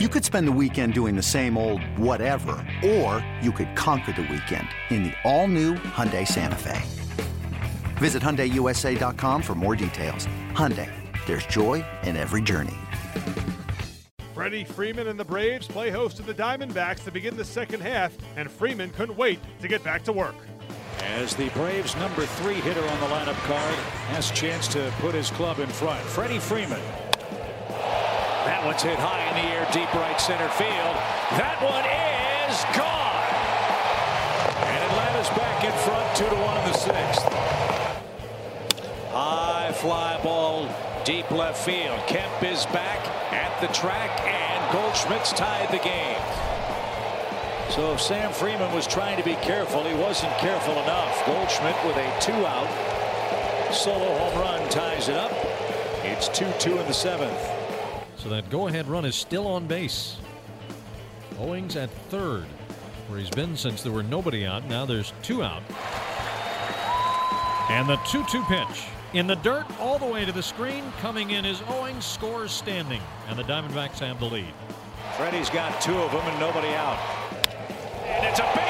You could spend the weekend doing the same old whatever, or you could conquer the weekend in the all-new Hyundai Santa Fe. Visit HyundaiUSA.com for more details. Hyundai, there's joy in every journey. Freddie Freeman and the Braves play host to the Diamondbacks to begin the second half, and Freeman couldn't wait to get back to work. As the Braves' number three hitter on the lineup card has a chance to put his club in front. Freddie Freeman that one's hit high in the air, deep right center field. That one is gone. And Atlanta's back in front, two to one in the sixth. High fly ball, deep left field. Kemp is back at the track, and Goldschmidt's tied the game. So if Sam Freeman was trying to be careful, he wasn't careful enough. Goldschmidt with a two-out solo home run ties it up. It's 2-2 in the seventh. So that go-ahead run is still on base. Owings at third, where he's been since there were nobody out. Now there's two out. And the 2-2 pitch. In the dirt, all the way to the screen. Coming in is Owings, scores standing. And the Diamondbacks have the lead. Freddie's got two of them and nobody out. And it's a base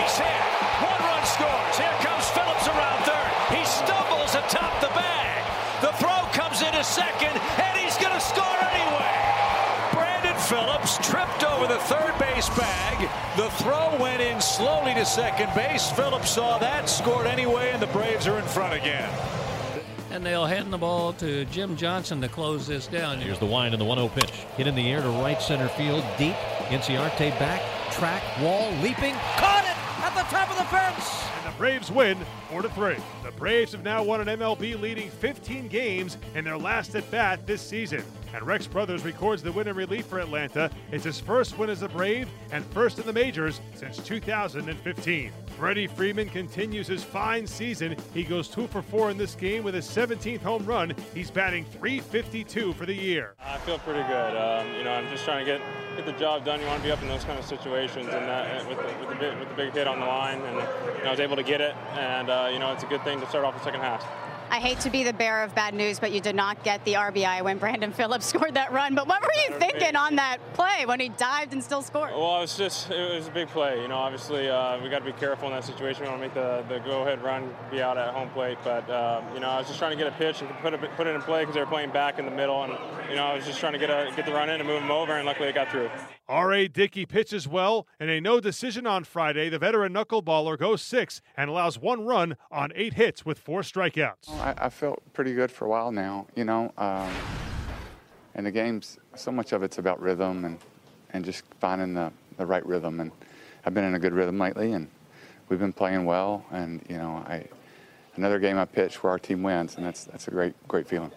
third base bag. The throw went in slowly to second base. Phillips saw that, scored anyway, and the Braves are in front again. And they'll hand the ball to Jim Johnson to close this down. Here's the wind and the 1-0 pitch. Hit in the air to right center field, deep. Inciarte back, track, wall, leaping, caught it at the top of the fence. And the Braves win 4 to 3. The Braves have now won an MLB leading 15 games in their last at bat this season and Rex Brothers records the win in relief for Atlanta. It's his first win as a Brave and first in the majors since 2015. Freddie Freeman continues his fine season. He goes two for four in this game with his 17th home run. He's batting 352 for the year. I feel pretty good. Um, you know, I'm just trying to get get the job done. You want to be up in those kind of situations, and that, with, the, with, the big, with the big hit on the line, and you know, I was able to get it, and uh, you know, it's a good thing to start off the second half. I hate to be the bearer of bad news, but you did not get the RBI when Brandon Phillips scored that run. But what were you thinking on that play when he dived and still scored? Well, it was just it was a big play. You know, obviously uh, we got to be careful in that situation. We want to make the, the go-ahead run be out at home plate. But um, you know, I was just trying to get a pitch and put it put it in play because they were playing back in the middle, and you know, I was just trying to get a get the run in and move them over, and luckily it got through. R.A. Dickey pitches well, and a no decision on Friday. The veteran knuckleballer goes six and allows one run on eight hits with four strikeouts. I, I felt pretty good for a while now, you know. Um, and the game's so much of it's about rhythm and, and just finding the, the right rhythm. And I've been in a good rhythm lately, and we've been playing well. And you know, I another game I pitch where our team wins, and that's that's a great great feeling.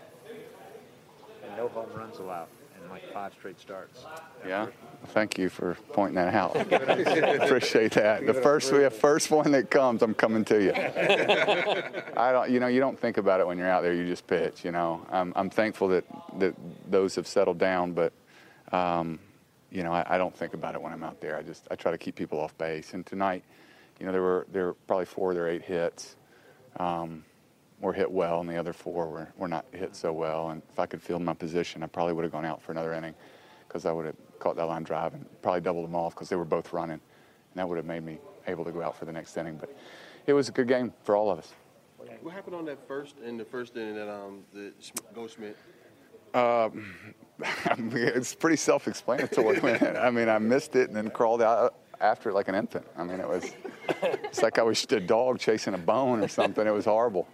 And no home runs allowed like five straight starts. Yeah. Thank you for pointing that out. Appreciate that. The first the first one that comes, I'm coming to you. I don't, you know, you don't think about it when you're out there. You just pitch. You know, I'm, I'm thankful that that those have settled down, but um, you know, I, I, don't think about it when I'm out there. I just I try to keep people off base. And tonight, you know, there were there were probably four of their eight hits. Um, were hit well, and the other four were, were not hit so well. And if I could field my position, I probably would have gone out for another inning because I would have caught that line drive and probably doubled them off because they were both running. And that would have made me able to go out for the next inning. But it was a good game for all of us. What happened on that first in the first inning that um the Goldschmidt? Uh, it's pretty self-explanatory. I mean, I missed it and then crawled out after it like an infant. I mean, it was it's like I was a dog chasing a bone or something. It was horrible.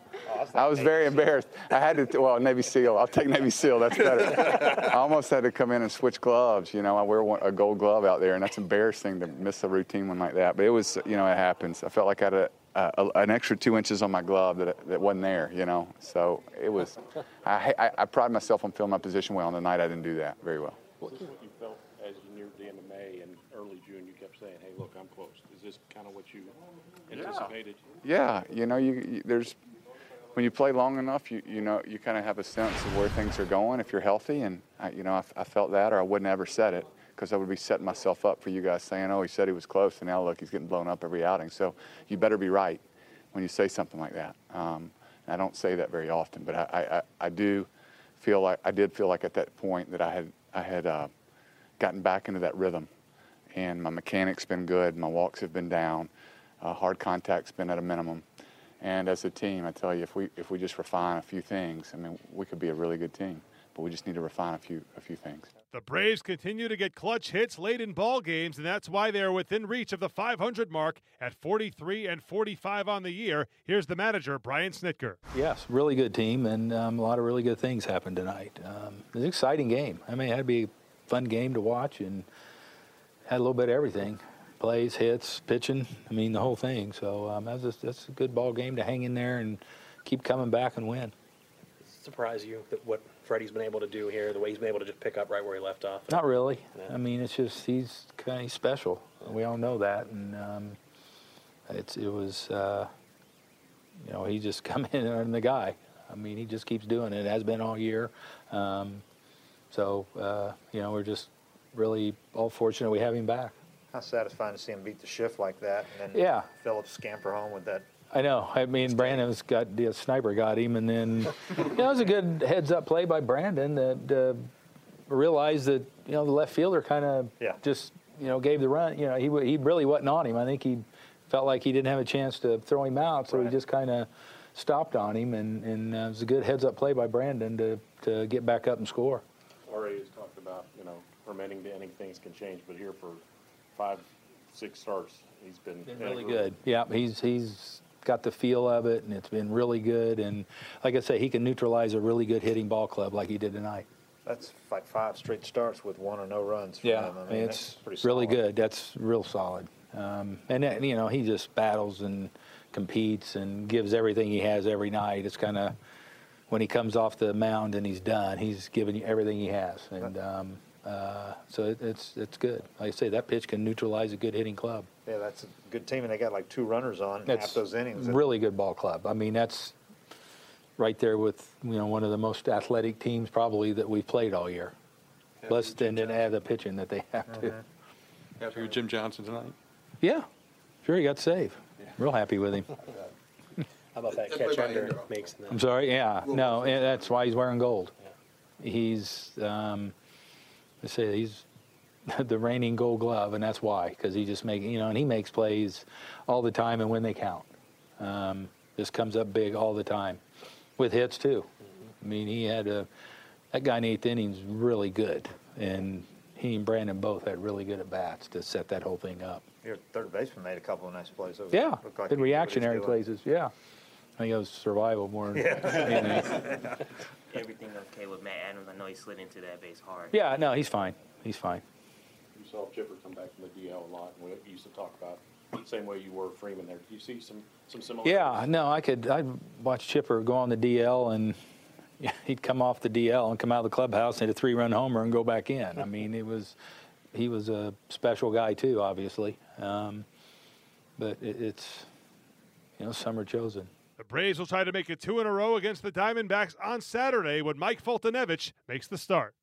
I was very embarrassed. I had to, well, Navy SEAL. I'll take Navy SEAL. That's better. I almost had to come in and switch gloves. You know, I wear a gold glove out there, and that's embarrassing to miss a routine one like that. But it was, you know, it happens. I felt like I had a, a, an extra two inches on my glove that, that wasn't there, you know. So it was, I, I, I pride myself on feeling my position well. On the night, I didn't do that very well. Is this What you felt as you neared the end of May and early June? You kept saying, hey, look, I'm close. Is this kind of what you anticipated? Yeah, yeah you know, you, you there's when you play long enough, you, you know you kind of have a sense of where things are going if you're healthy, and I, you know I, I felt that, or I wouldn't ever said it because I would be setting myself up for you guys saying, "Oh, he said he was close, and now look, he's getting blown up every outing." So you better be right when you say something like that. Um, I don't say that very often, but I, I, I do feel like I did feel like at that point that I had I had uh, gotten back into that rhythm. And my mechanics been good. My walks have been down. Uh, hard contact's been at a minimum. And as a team, I tell you, if we if we just refine a few things, I mean, we could be a really good team. But we just need to refine a few a few things. The Braves continue to get clutch hits late in ball games, and that's why they are within reach of the 500 mark at 43 and 45 on the year. Here's the manager, Brian Snitker. Yes, really good team, and um, a lot of really good things happened tonight. Um, it was an exciting game. I mean, it had to be a fun game to watch, and had a little bit of everything plays, hits, pitching. I mean, the whole thing. So um, that's, a, that's a good ball game to hang in there and keep coming back and win. Surprise you that what Freddie's been able to do here, the way he's been able to just pick up right where he left off. Not really. I mean, it's just he's kind of special. We all know that, and um, it's it was, uh, you know, he just come in and the guy. I mean, he just keeps doing it. it has been all year. Um, so uh, you know, we're just really all fortunate we have him back. How satisfying to see him beat the shift like that, and then Yeah. Phillips scamper home with that. I know. I mean, Brandon's got the sniper got him, and then you know, it was a good heads-up play by Brandon that uh, realized that you know the left fielder kind of Yeah. just you know gave the run. You know, he he really wasn't on him. I think he felt like he didn't have a chance to throw him out, so he just kind of stopped on him, and, and uh, it was a good heads-up play by Brandon to to get back up and score. RA has talked about, you know, fermenting to inning things can change, but here for five, six starts, he's been. Been really good. Yeah, he's he's got the feel of it, and it's been really good. And like I say, he can neutralize a really good hitting ball club like he did tonight. That's like five straight starts with one or no runs. For Yeah, him. I mean, it's really good. That's real solid. Um, and that, you know, he just battles and competes and gives everything he has every night. It's kind of when he comes off the mound and he's done, he's giving you everything he has, and um, uh, so it, it's it's good. Like I say, that pitch can neutralize a good hitting club. Yeah, that's a good team, and they got like two runners on half those innings. really good ball club. I mean, that's right there with you know one of the most athletic teams probably that we've played all year. Plus, then then add the pitching that they have to. Happy with Jim Johnson tonight? Yeah, sure, he got save. Real happy with him. How about that catch Ender makes I'm sorry. Yeah, no, and that's why he's wearing gold. He's, um, I say he's the reigning Gold Glove, and that's why, because he just make you know, and he makes plays all the time and when they count. Um, just comes up big all the time, with hits too. I mean, he had a that guy in eighth innings really good, and he and Brandon both had really good at bats to set that whole thing up. Your third baseman made a couple of nice plays. Those Yeah, like good he knew what he was reactionary plays. Yeah, I think it was survival more than anything. Everything okay with Matt Adams? I know he slid into that base hard. Yeah, no, he's fine. He's fine. You saw Chipper come back from the DL a lot, and we used to talk about the same way you were Freeman there. Do you see some, some similarities? Yeah, no, I could. I'd watch Chipper go on the DL, and he'd come off the DL and come out of the clubhouse and hit a three-run homer and go back in. I mean, it was he was a special guy too, obviously. Um, but it, it's you know, some are chosen. The Braves will try to make it two in a row against the Diamondbacks on Saturday when Mike Foltynewicz makes the start.